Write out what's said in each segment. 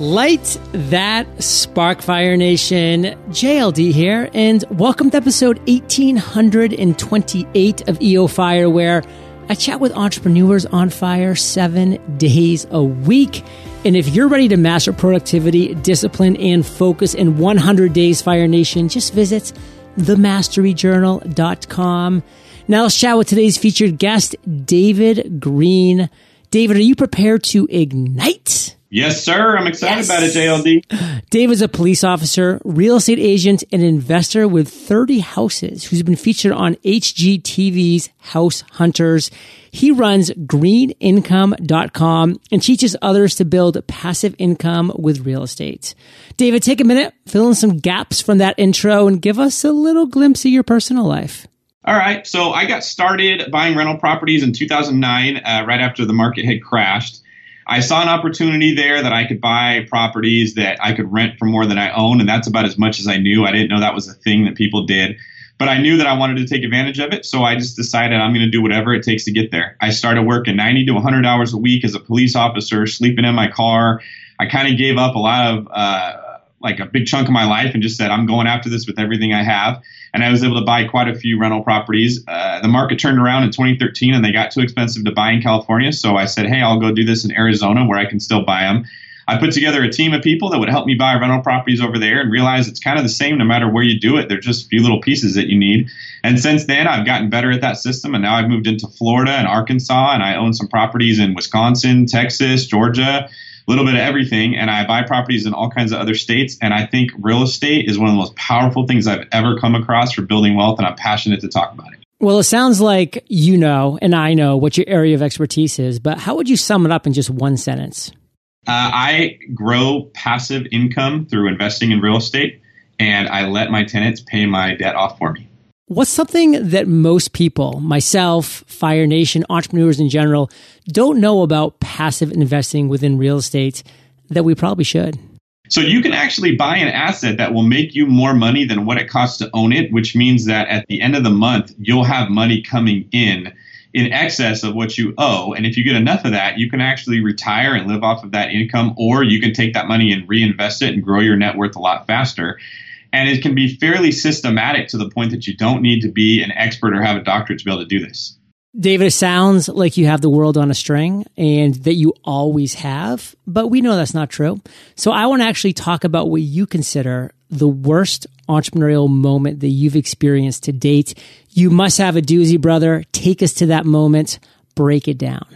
Light that spark, Fire Nation. JLD here, and welcome to episode 1828 of EO Fire, where I chat with entrepreneurs on fire seven days a week. And if you're ready to master productivity, discipline, and focus in 100 days, Fire Nation, just visit themasteryjournal.com. Now let's chat with today's featured guest, David Greene. David, are you prepared to ignite? Yes, sir. I'm excited yes. about it, JLD. Dave is a police officer, real estate agent, and investor with 30 houses who's been featured on HGTV's House Hunters. He runs greeneincome.com and teaches others to build passive income with real estate. David, take a minute, fill in some gaps from that intro, and give us a little glimpse of your personal life. All right. So I got started buying rental properties in 2009, uh, right after the market had crashed. I saw an opportunity there that I could buy properties that I could rent for more than I own, and that's about as much as I knew. I didn't know that was a thing that people did, but I knew that I wanted to take advantage of it, so I just decided I'm going to do whatever it takes to get there. I started working 90 to 100 hours a week as a police officer, sleeping in my car. I kind of gave up a lot of uh, like a big chunk of my life and just said, I'm going after this with everything I have. And I was able to buy quite a few rental properties. Uh, the market turned around in 2013 and they got too expensive to buy in California. So I said, hey, I'll go do this in Arizona where I can still buy them. I put together a team of people that would help me buy rental properties over there and realize it's kind of the same no matter where you do it. They're just a few little pieces that you need. And since then, I've gotten better at that system. And now I've moved into Florida and Arkansas, and I own some properties in Wisconsin, Texas, Georgia little bit of everything, and I buy properties in all kinds of other states. And I think real estate is one of the most powerful things I've ever come across for building wealth, and I'm passionate to talk about it. Well, it sounds like you know, and I know what your area of expertise is, but how would you sum it up in just one sentence? Uh, I grow passive income through investing in real estate, and I let my tenants pay my debt off for me. What's something that most people, myself, Fire Nation, entrepreneurs in general, don't know about passive investing within real estate that we probably should? So you can actually buy an asset that will make you more money than what it costs to own it, which means that at the end of the month, you'll have money coming in in excess of what you owe. And if you get enough of that, you can actually retire and live off of that income, or you can take that money and reinvest it and grow your net worth a lot faster. And it can be fairly systematic to the point that you don't need to be an expert or have a doctorate to be able to do this. David, it sounds like you have the world on a string and that you always have, but we know that's not true. So I want to actually talk about what you consider the worst entrepreneurial moment that you've experienced to date. You must have a doozy, brother. Take us to that moment. Break it down.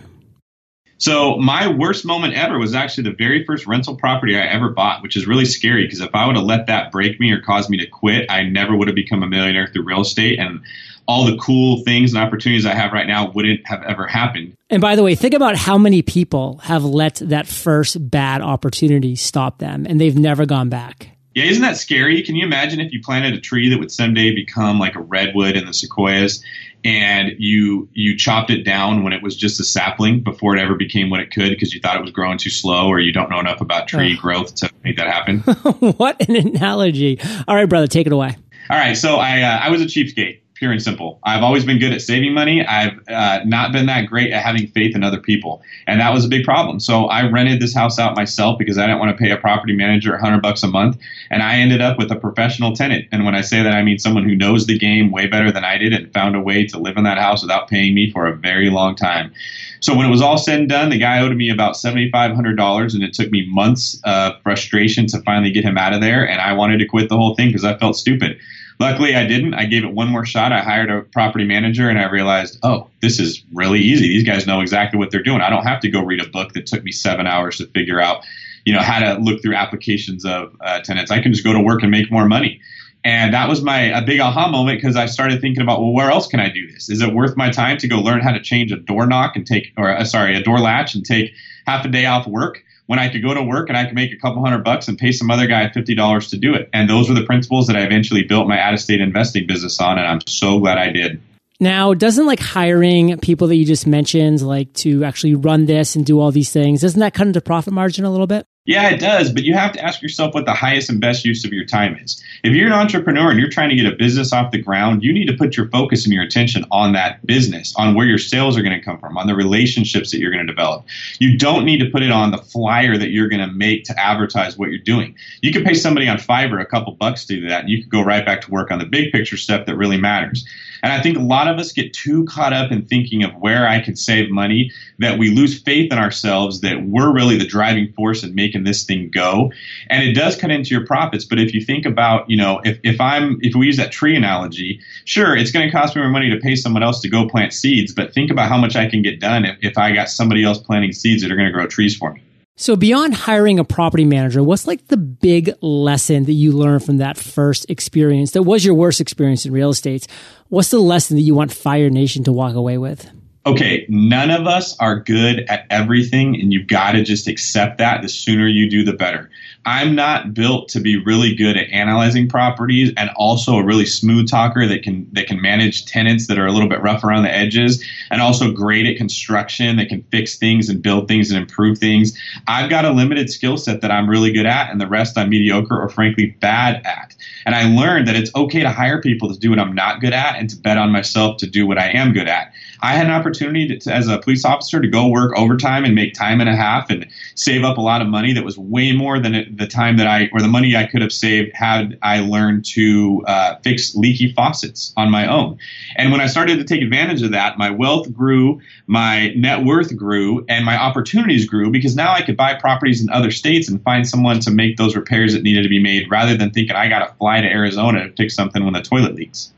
So my worst moment ever was actually the very first rental property I ever bought, which is really scary because if I would have let that break me or cause me to quit, I never would have become a millionaire through real estate and all the cool things and opportunities I have right now wouldn't have ever happened. And by the way, think about how many people have let that first bad opportunity stop them and they've never gone back. Yeah, isn't that scary? Can you imagine if you planted a tree that would someday become like a redwood in the sequoias and you you chopped it down when it was just a sapling before it ever became what it could because you thought it was growing too slow or you don't know enough about tree oh. growth to make that happen? what an analogy. All right, brother, take it away. All right, so I uh, I was a cheapskate pure and simple. I've always been good at saving money. I've uh, not been that great at having faith in other people, and that was a big problem. So I rented this house out myself because I didn't want to pay a property manager hundred bucks a month, and I ended up with a professional tenant. And when I say that, I mean someone who knows the game way better than I did and found a way to live in that house without paying me for a very long time. So when it was all said and done, the guy owed me about seventy five hundred dollars, and it took me months of frustration to finally get him out of there. And I wanted to quit the whole thing because I felt stupid. Luckily, I didn't. I gave it one more shot. I hired a property manager and I realized, oh, this is really easy. These guys know exactly what they're doing. I don't have to go read a book that took me seven hours to figure out, you know, how to look through applications of uh, tenants. I can just go to work and make more money. And that was my a big aha moment because I started thinking about, well, where else can I do this? Is it worth my time to go learn how to change a door knock and take, or uh, sorry, a door latch and take half a day off work? When I could go to work and I could make a couple hundred bucks and pay some other guy $50 to do it. And those were the principles that I eventually built my out of state investing business on. And I'm so glad I did. Now, doesn't like hiring people that you just mentioned, like to actually run this and do all these things, doesn't that cut into profit margin a little bit? Yeah, it does, but you have to ask yourself what the highest and best use of your time is. If you're an entrepreneur and you're trying to get a business off the ground, you need to put your focus and your attention on that business, on where your sales are going to come from, on the relationships that you're going to develop. You don't need to put it on the flyer that you're going to make to advertise what you're doing. You could pay somebody on Fiverr a couple bucks to do that, and you could go right back to work on the big picture stuff that really matters. And I think a lot of us get too caught up in thinking of where I can save money that we lose faith in ourselves that we're really the driving force in making this thing go. And it does cut into your profits. But if you think about, you know, if, if I'm, if we use that tree analogy, sure, it's going to cost me more money to pay someone else to go plant seeds. But think about how much I can get done if, if I got somebody else planting seeds that are going to grow trees for me. So beyond hiring a property manager, what's like the big lesson that you learned from that first experience that was your worst experience in real estate? What's the lesson that you want Fire Nation to walk away with? okay, none of us are good at everything, and you've got to just accept that. The sooner you do, the better. I'm not built to be really good at analyzing properties and also a really smooth talker that can that can manage tenants that are a little bit rough around the edges and also great at construction that can fix things and build things and improve things. I've got a limited skill set that I'm really good at and the rest I'm mediocre or frankly bad at. And I learned that it's okay to hire people to do what I'm not good at and to bet on myself to do what I am good at. I had an opportunity to, as a police officer to go work overtime and make time and a half and save up a lot of money that was way more than it, the time that I or the money I could have saved had I learned to uh, fix leaky faucets on my own. And when I started to take advantage of that, my wealth grew, my net worth grew, and my opportunities grew because now I could buy properties in other states and find someone to make those repairs that needed to be made rather than thinking I got to fly to Arizona to fix something when the toilet leaks.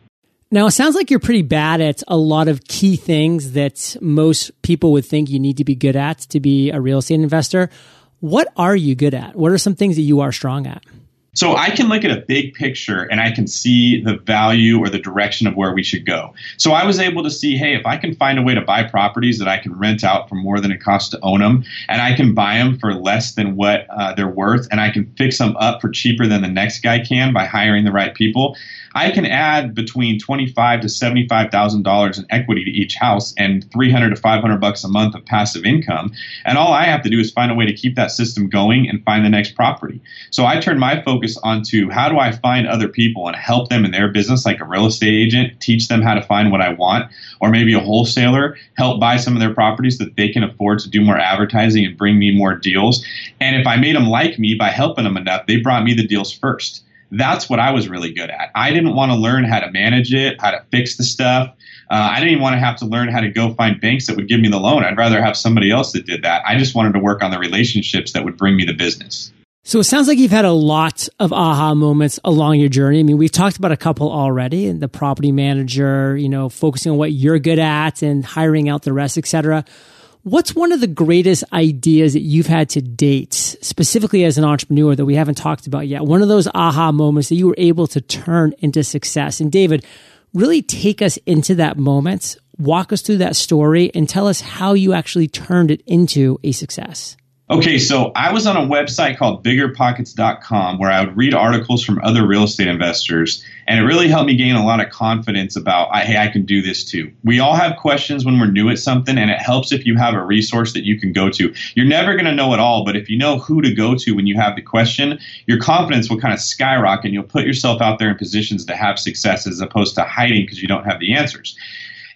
Now, it sounds like you're pretty bad at a lot of key things that most people would think you need to be good at to be a real estate investor. What are you good at? What are some things that you are strong at? So I can look at a big picture and I can see the value or the direction of where we should go. So I was able to see, hey, if I can find a way to buy properties that I can rent out for more than it costs to own them, and I can buy them for less than what uh, they're worth, and I can fix them up for cheaper than the next guy can by hiring the right people, I can add between twenty-five to seventy-five thousand dollars in equity to each house and three hundred to five hundred bucks a month of passive income. And all I have to do is find a way to keep that system going and find the next property. So I turn my focus onto how do I find other people and help them in their business, like a real estate agent, teach them how to find what I want, or maybe a wholesaler, help buy some of their properties that they can afford to do more advertising and bring me more deals. And if I made them like me by helping them enough, they brought me the deals first that's what I was really good at. I didn't want to learn how to manage it, how to fix the stuff. Uh, I didn't even want to have to learn how to go find banks that would give me the loan. I'd rather have somebody else that did that. I just wanted to work on the relationships that would bring me the business. So it sounds like you've had a lot of aha moments along your journey. I mean, we've talked about a couple already, and the property manager, you know, focusing on what you're good at and hiring out the rest, etc. What's one of the greatest ideas that you've had to date, specifically as an entrepreneur that we haven't talked about yet? One of those aha moments that you were able to turn into success. And David, really take us into that moment, walk us through that story, and tell us how you actually turned it into a success. Okay, so I was on a website called biggerpockets.com where I would read articles from other real estate investors, and it really helped me gain a lot of confidence about, hey, I can do this too. We all have questions when we're new at something, and it helps if you have a resource that you can go to. You're never going to know it all, but if you know who to go to when you have the question, your confidence will kind of skyrocket, and you'll put yourself out there in positions to have success as opposed to hiding because you don't have the answers.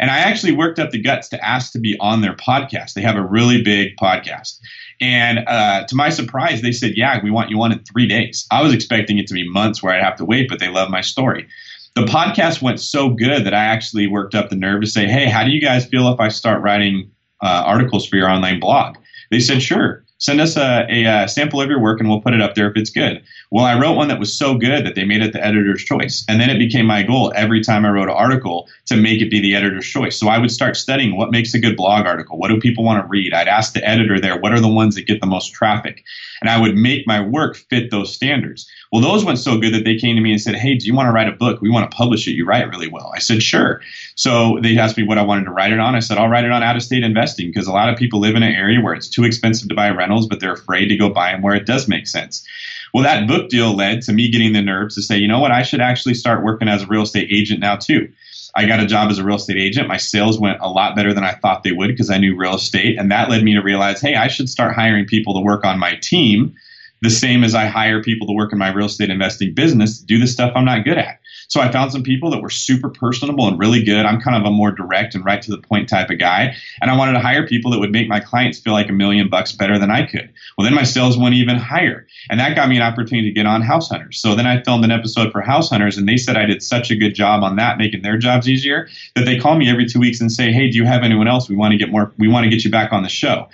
And I actually worked up the guts to ask to be on their podcast. They have a really big podcast. And uh, to my surprise, they said, Yeah, we want you on in three days. I was expecting it to be months where I'd have to wait, but they love my story. The podcast went so good that I actually worked up the nerve to say, Hey, how do you guys feel if I start writing uh, articles for your online blog? They said, Sure send us a, a, a, sample of your work and we'll put it up there if it's good. Well, I wrote one that was so good that they made it the editor's choice. And then it became my goal every time I wrote an article to make it be the editor's choice. So I would start studying what makes a good blog article. What do people want to read? I'd ask the editor there, what are the ones that get the most traffic? And I would make my work fit those standards. Well, those went so good that they came to me and said, Hey, do you want to write a book? We want to publish it. You write really well. I said, Sure. So they asked me what I wanted to write it on. I said, I'll write it on out of state investing because a lot of people live in an area where it's too expensive to buy but they're afraid to go buy them where it does make sense. Well, that book deal led to me getting the nerves to say, you know what, I should actually start working as a real estate agent now too. I got a job as a real estate agent. My sales went a lot better than I thought they would because I knew real estate. And that led me to realize, hey, I should start hiring people to work on my team the same as I hire people to work in my real estate investing business to do the stuff I'm not good at. So I found some people that were super personable and really good. I'm kind of a more direct and right to the point type of guy. And I wanted to hire people that would make my clients feel like a million bucks better than I could. Well, then my sales went even higher. And that got me an opportunity to get on House Hunters. So then I filmed an episode for House Hunters and they said I did such a good job on that, making their jobs easier, that they call me every two weeks and say, Hey, do you have anyone else? We want to get more, we want to get you back on the show.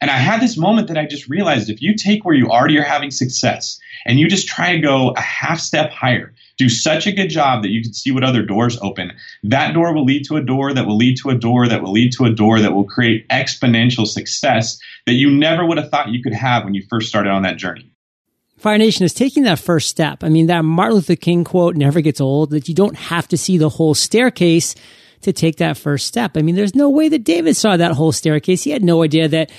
And I had this moment that I just realized if you take where you already are having success and you just try to go a half step higher, do such a good job that you can see what other doors open. That door will lead to a door that will lead to a door that will lead to a door that will create exponential success that you never would have thought you could have when you first started on that journey. Fire Nation is taking that first step. I mean, that Martin Luther King quote never gets old that you don't have to see the whole staircase to take that first step. I mean, there's no way that David saw that whole staircase. He had no idea that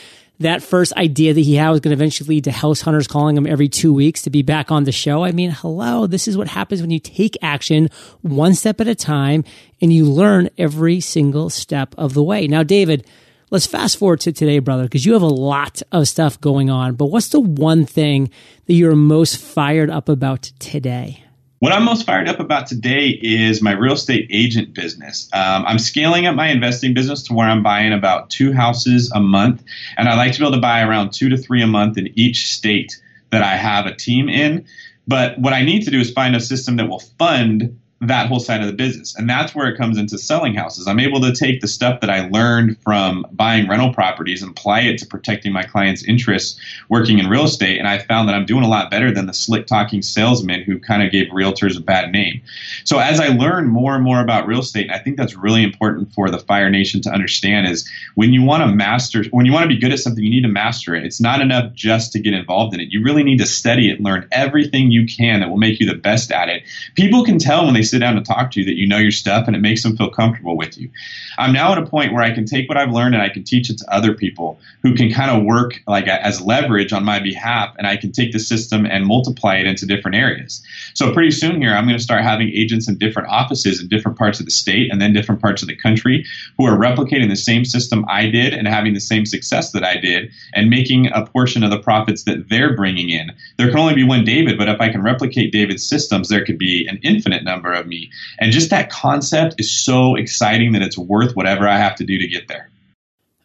that first idea that he had was going to eventually lead to house hunters calling him every two weeks to be back on the show. I mean, hello, this is what happens when you take action one step at a time and you learn every single step of the way. Now, David, let's fast forward to today, brother, because you have a lot of stuff going on. But what's the one thing that you're most fired up about today? What I'm most fired up about today is my real estate agent business. Um, I'm scaling up my investing business to where I'm buying about two houses a month, and I like to be able to buy around two to three a month in each state that I have a team in. But what I need to do is find a system that will fund that whole side of the business. And that's where it comes into selling houses. I'm able to take the stuff that I learned from buying rental properties and apply it to protecting my clients' interests working in real estate. And I found that I'm doing a lot better than the slick talking salesman who kind of gave realtors a bad name. So as I learn more and more about real estate, I think that's really important for the Fire Nation to understand is when you want to master, when you want to be good at something, you need to master it. It's not enough just to get involved in it. You really need to study it, learn everything you can that will make you the best at it. People can tell when they sit down to talk to you that you know your stuff and it makes them feel comfortable with you. I'm now at a point where I can take what I've learned and I can teach it to other people who can kind of work like as leverage on my behalf and I can take the system and multiply it into different areas. So pretty soon here I'm going to start having agents in different offices in different parts of the state and then different parts of the country who are replicating the same system I did and having the same success that I did and making a portion of the profits that they're bringing in. There can only be one David, but if I can replicate David's systems, there could be an infinite number of me. And just that concept is so exciting that it's worth whatever I have to do to get there.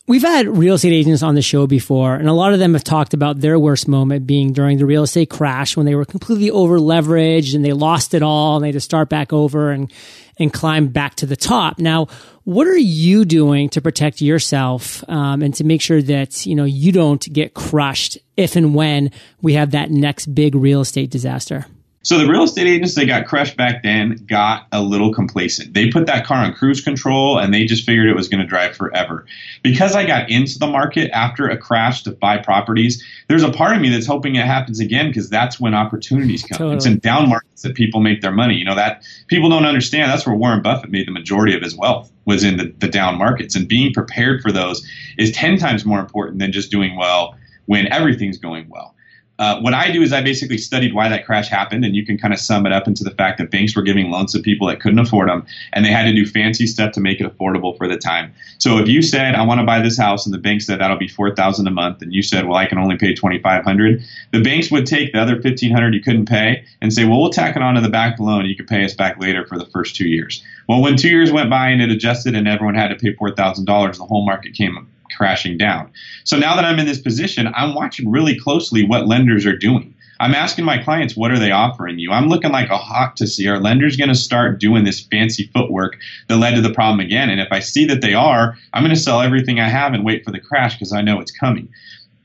We've had real estate agents on the show before, and a lot of them have talked about their worst moment being during the real estate crash when they were completely over leveraged and they lost it all and they had to start back over and, and climb back to the top. Now, what are you doing to protect yourself um, and to make sure that you know you don't get crushed if and when we have that next big real estate disaster? So the real estate agents that got crushed back then got a little complacent. They put that car on cruise control and they just figured it was going to drive forever. Because I got into the market after a crash to buy properties, there's a part of me that's hoping it happens again because that's when opportunities come. Totally. It's in down markets that people make their money. You know that people don't understand. That's where Warren Buffett made the majority of his wealth was in the, the down markets, and being prepared for those is ten times more important than just doing well when everything's going well. Uh, what I do is I basically studied why that crash happened, and you can kind of sum it up into the fact that banks were giving loans to people that couldn't afford them, and they had to do fancy stuff to make it affordable for the time. So if you said I want to buy this house, and the bank said that'll be four thousand a month, and you said, well, I can only pay twenty five hundred, the banks would take the other fifteen hundred you couldn't pay and say, well, we'll tack it onto the back loan, you can pay us back later for the first two years. Well, when two years went by and it adjusted, and everyone had to pay four thousand dollars, the whole market came crashing down. So now that I'm in this position, I'm watching really closely what lenders are doing. I'm asking my clients, what are they offering you? I'm looking like a hawk to see are lenders going to start doing this fancy footwork that led to the problem again? And if I see that they are, I'm going to sell everything I have and wait for the crash because I know it's coming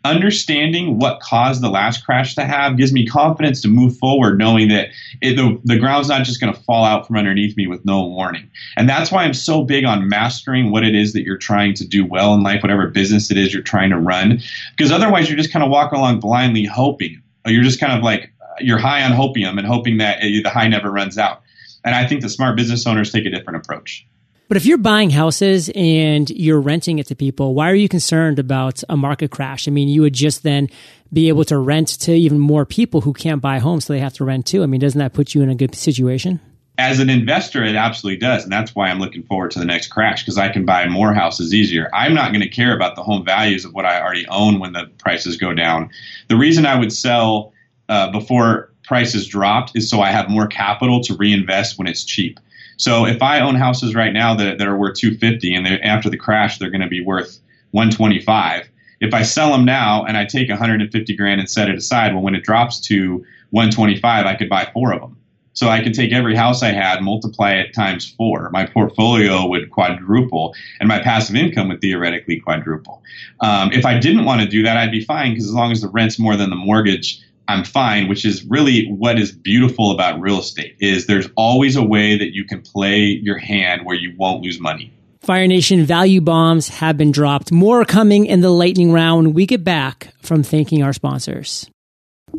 understanding what caused the last crash to have gives me confidence to move forward, knowing that it, the, the ground's not just going to fall out from underneath me with no warning. And that's why I'm so big on mastering what it is that you're trying to do well in life, whatever business it is you're trying to run, because otherwise you're just kind of walking along blindly hoping. You're just kind of like you're high on hopium and hoping that eh, the high never runs out. And I think the smart business owners take a different approach. But if you're buying houses and you're renting it to people, why are you concerned about a market crash? I mean, you would just then be able to rent to even more people who can't buy homes, so they have to rent too. I mean, doesn't that put you in a good situation? As an investor, it absolutely does. And that's why I'm looking forward to the next crash because I can buy more houses easier. I'm not going to care about the home values of what I already own when the prices go down. The reason I would sell uh, before prices dropped is so I have more capital to reinvest when it's cheap. So if I own houses right now that, that are worth 250 and after the crash they're going to be worth 125, if I sell them now and I take 150 grand and set it aside, well, when it drops to 125, I could buy four of them. So I could take every house I had, multiply it times four. My portfolio would quadruple, and my passive income would theoretically quadruple. Um, if I didn't want to do that, I'd be fine because as long as the rent's more than the mortgage, I'm fine. Which is really what is beautiful about real estate is there's always a way that you can play your hand where you won't lose money. Fire Nation value bombs have been dropped. More coming in the lightning round when we get back from thanking our sponsors.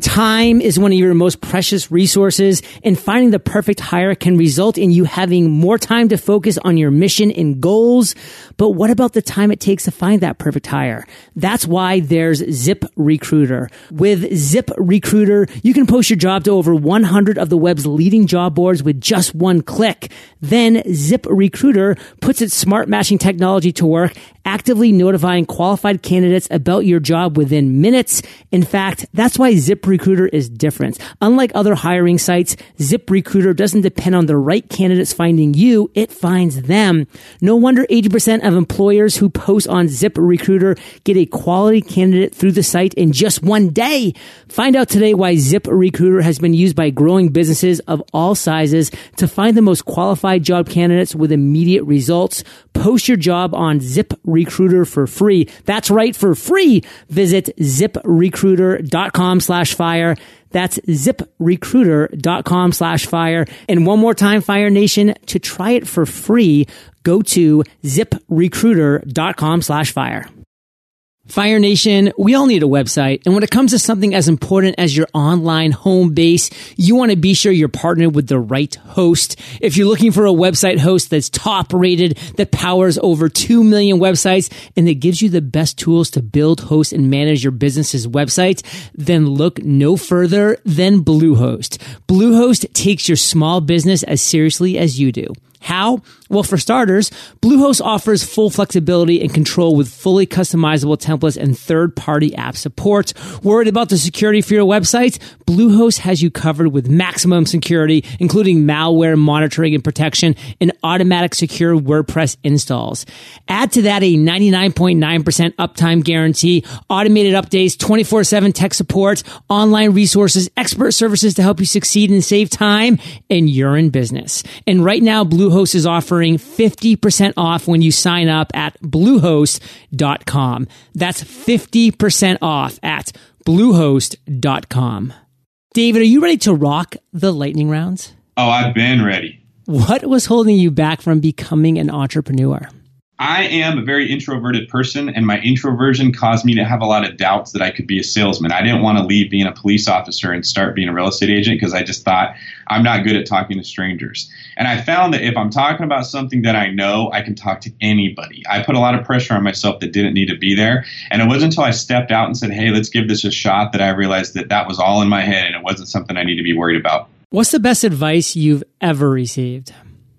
Time is one of your most precious resources and finding the perfect hire can result in you having more time to focus on your mission and goals. But what about the time it takes to find that perfect hire? That's why there's Zip Recruiter. With Zip Recruiter, you can post your job to over 100 of the web's leading job boards with just one click. Then Zip Recruiter puts its smart matching technology to work actively notifying qualified candidates about your job within minutes. In fact, that's why ZipRecruiter is different. Unlike other hiring sites, ZipRecruiter doesn't depend on the right candidates finding you, it finds them. No wonder 80% of employers who post on ZipRecruiter get a quality candidate through the site in just one day. Find out today why ZipRecruiter has been used by growing businesses of all sizes to find the most qualified job candidates with immediate results. Post your job on ZipRecruiter for free. That's right, for free. Visit ziprecruiter.com slash fire. That's ziprecruiter.com slash fire. And one more time, Fire Nation, to try it for free, go to ziprecruiter.com slash fire. Fire Nation, we all need a website. And when it comes to something as important as your online home base, you want to be sure you're partnered with the right host. If you're looking for a website host that's top rated, that powers over 2 million websites, and that gives you the best tools to build, host, and manage your business's websites, then look no further than Bluehost. Bluehost takes your small business as seriously as you do. How? Well, for starters, Bluehost offers full flexibility and control with fully customizable templates and third-party app support. Worried about the security for your website? Bluehost has you covered with maximum security, including malware monitoring and protection and automatic secure WordPress installs. Add to that a 99.9% uptime guarantee, automated updates, 24-7 tech support, online resources, expert services to help you succeed and save time, and you're in business. And right now, Bluehost Bluehost is offering 50% off when you sign up at bluehost.com. That's 50% off at bluehost.com. David, are you ready to rock the lightning rounds? Oh, I've been ready. What was holding you back from becoming an entrepreneur? I am a very introverted person, and my introversion caused me to have a lot of doubts that I could be a salesman. I didn't want to leave being a police officer and start being a real estate agent because I just thought I'm not good at talking to strangers. And I found that if I'm talking about something that I know, I can talk to anybody. I put a lot of pressure on myself that didn't need to be there. And it wasn't until I stepped out and said, hey, let's give this a shot that I realized that that was all in my head and it wasn't something I need to be worried about. What's the best advice you've ever received?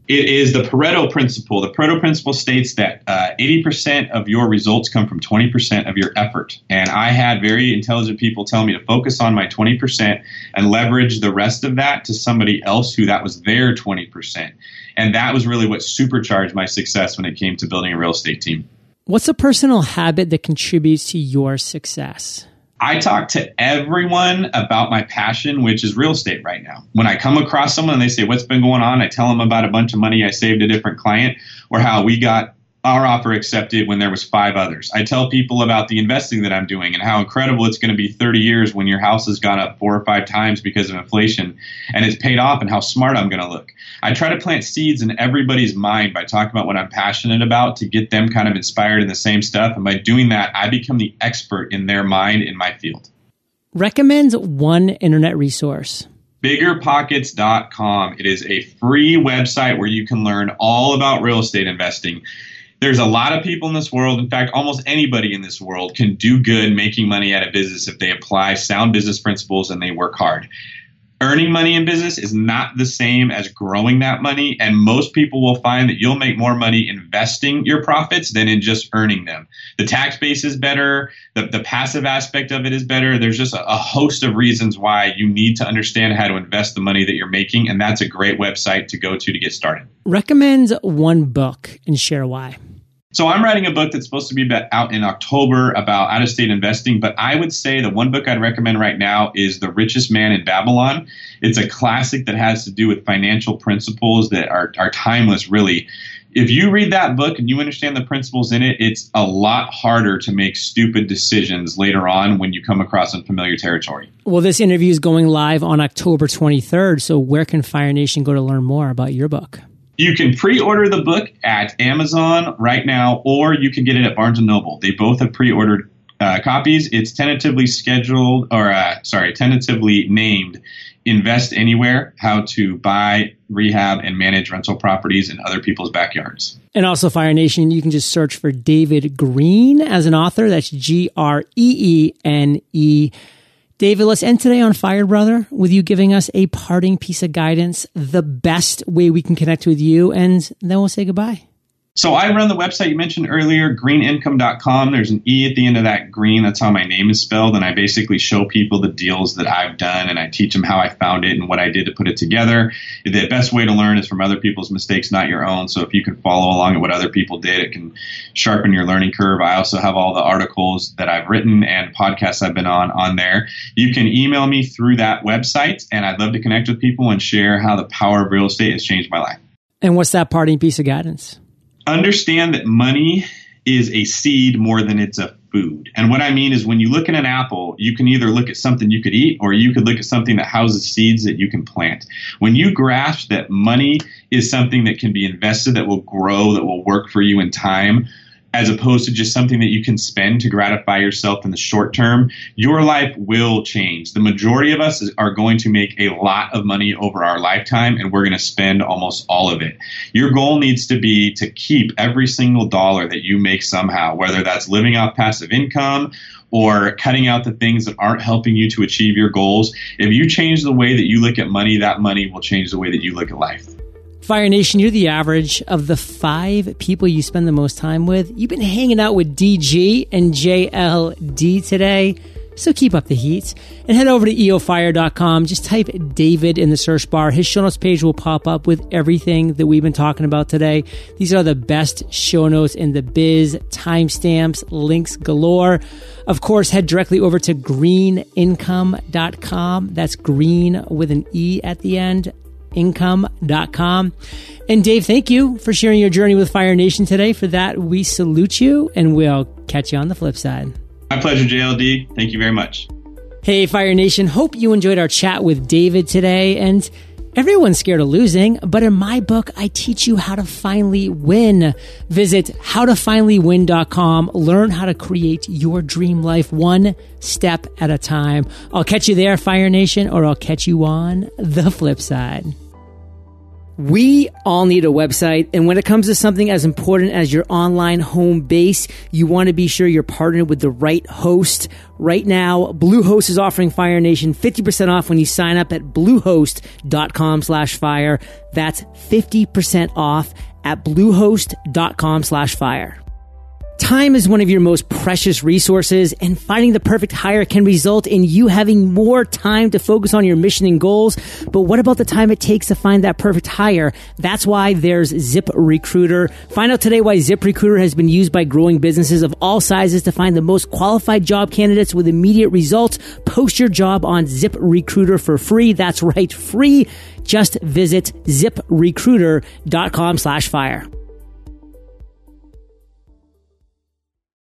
It is the Pareto principle. The Pareto principle states that uh, 80% of your results come from 20% of your effort. And I had very intelligent people tell me to focus on my 20% and leverage the rest of that to somebody else who that was their 20%. And that was really what supercharged my success when it came to building a real estate team. What's a personal habit that contributes to your success? I talk to everyone about my passion, which is real estate right now. When I come across someone and they say, What's been going on? I tell them about a bunch of money I saved a different client or how we got our offer accepted when there was five others. I tell people about the investing that I'm doing and how incredible it's going to be 30 years when your house has gone up four or five times because of inflation and it's paid off and how smart I'm going to look. I try to plant seeds in everybody's mind by talking about what I'm passionate about to get them kind of inspired in the same stuff. And by doing that, I become the expert in their mind in my field. Recommends one internet resource biggerpockets.com. It is a free website where you can learn all about real estate investing there's a lot of people in this world. In fact, almost anybody in this world can do good making money at a business if they apply sound business principles and they work hard. Earning money in business is not the same as growing that money. And most people will find that you'll make more money investing your profits than in just earning them. The tax base is better. The, the passive aspect of it is better. There's just a, a host of reasons why you need to understand how to invest the money that you're making. And that's a great website to go to to get started. Recommend one book and share why. So I'm writing a book that's supposed to be out in October about out of state investing, but I would say the one book I'd recommend right now is The Richest Man in Babylon. It's a classic that has to do with financial principles that are, are timeless, really. If you read that book and you understand the principles in it, it's a lot harder to make stupid decisions later on when you come across unfamiliar territory. Well, this interview is going live on October 23rd. So, where can Fire Nation go to learn more about your book? You can pre-order the book at Amazon right now, or you can get it at Barnes and Noble. They both have pre-ordered uh, copies. It's tentatively scheduled, or uh, sorry, tentatively named "Invest Anywhere: How to Buy, Rehab, and Manage Rental Properties in Other People's Backyards." And also, Fire Nation, you can just search for David Greene as an author. That's G R E E N E. David, let's end today on Fire Brother with you giving us a parting piece of guidance, the best way we can connect with you, and then we'll say goodbye. So I run the website you mentioned earlier, greeneincome.com. There's an E at the end of that green. That's how my name is spelled. And I basically show people the deals that I've done and I teach them how I found it and what I did to put it together. The best way to learn is from other people's mistakes, not your own. So if you can follow along at what other people did, it can sharpen your learning curve. I also have all the articles that I've written and podcasts I've been on on there. You can email me through that website and I'd love to connect with people and share how the power of real estate has changed my life. And what's that parting piece of guidance? Understand that money is a seed more than it's a food. And what I mean is when you look at an apple, you can either look at something you could eat or you could look at something that houses seeds that you can plant. When you grasp that money is something that can be invested, that will grow, that will work for you in time, as opposed to just something that you can spend to gratify yourself in the short term, your life will change. The majority of us are going to make a lot of money over our lifetime, and we're going to spend almost all of it. Your goal needs to be to keep every single dollar that you make somehow, whether that's living off passive income or cutting out the things that aren't helping you to achieve your goals. If you change the way that you look at money, that money will change the way that you look at life. Fire Nation, you're the average of the five people you spend the most time with. You've been hanging out with DG and JLD today. So keep up the heat and head over to eofire.com. Just type David in the search bar. His show notes page will pop up with everything that we've been talking about today. These are the best show notes in the biz, timestamps, links galore. Of course, head directly over to greeneincome.com. That's green with an E at the end income.com. And Dave, thank you for sharing your journey with Fire Nation today. For that, we salute you and we'll catch you on the flip side. My pleasure, JLD. Thank you very much. Hey, Fire Nation. Hope you enjoyed our chat with David today. And Everyone's scared of losing, but in my book, I teach you how to finally win. Visit howtofinallywin.com. Learn how to create your dream life one step at a time. I'll catch you there, Fire Nation, or I'll catch you on the flip side. We all need a website. And when it comes to something as important as your online home base, you want to be sure you're partnered with the right host. Right now, Bluehost is offering Fire Nation 50% off when you sign up at bluehost.com slash fire. That's 50% off at bluehost.com slash fire. Time is one of your most precious resources and finding the perfect hire can result in you having more time to focus on your mission and goals. But what about the time it takes to find that perfect hire? That's why there's Zip Recruiter. Find out today why Zip Recruiter has been used by growing businesses of all sizes to find the most qualified job candidates with immediate results. Post your job on Zip Recruiter for free. That's right, free. Just visit ziprecruiter.com slash fire.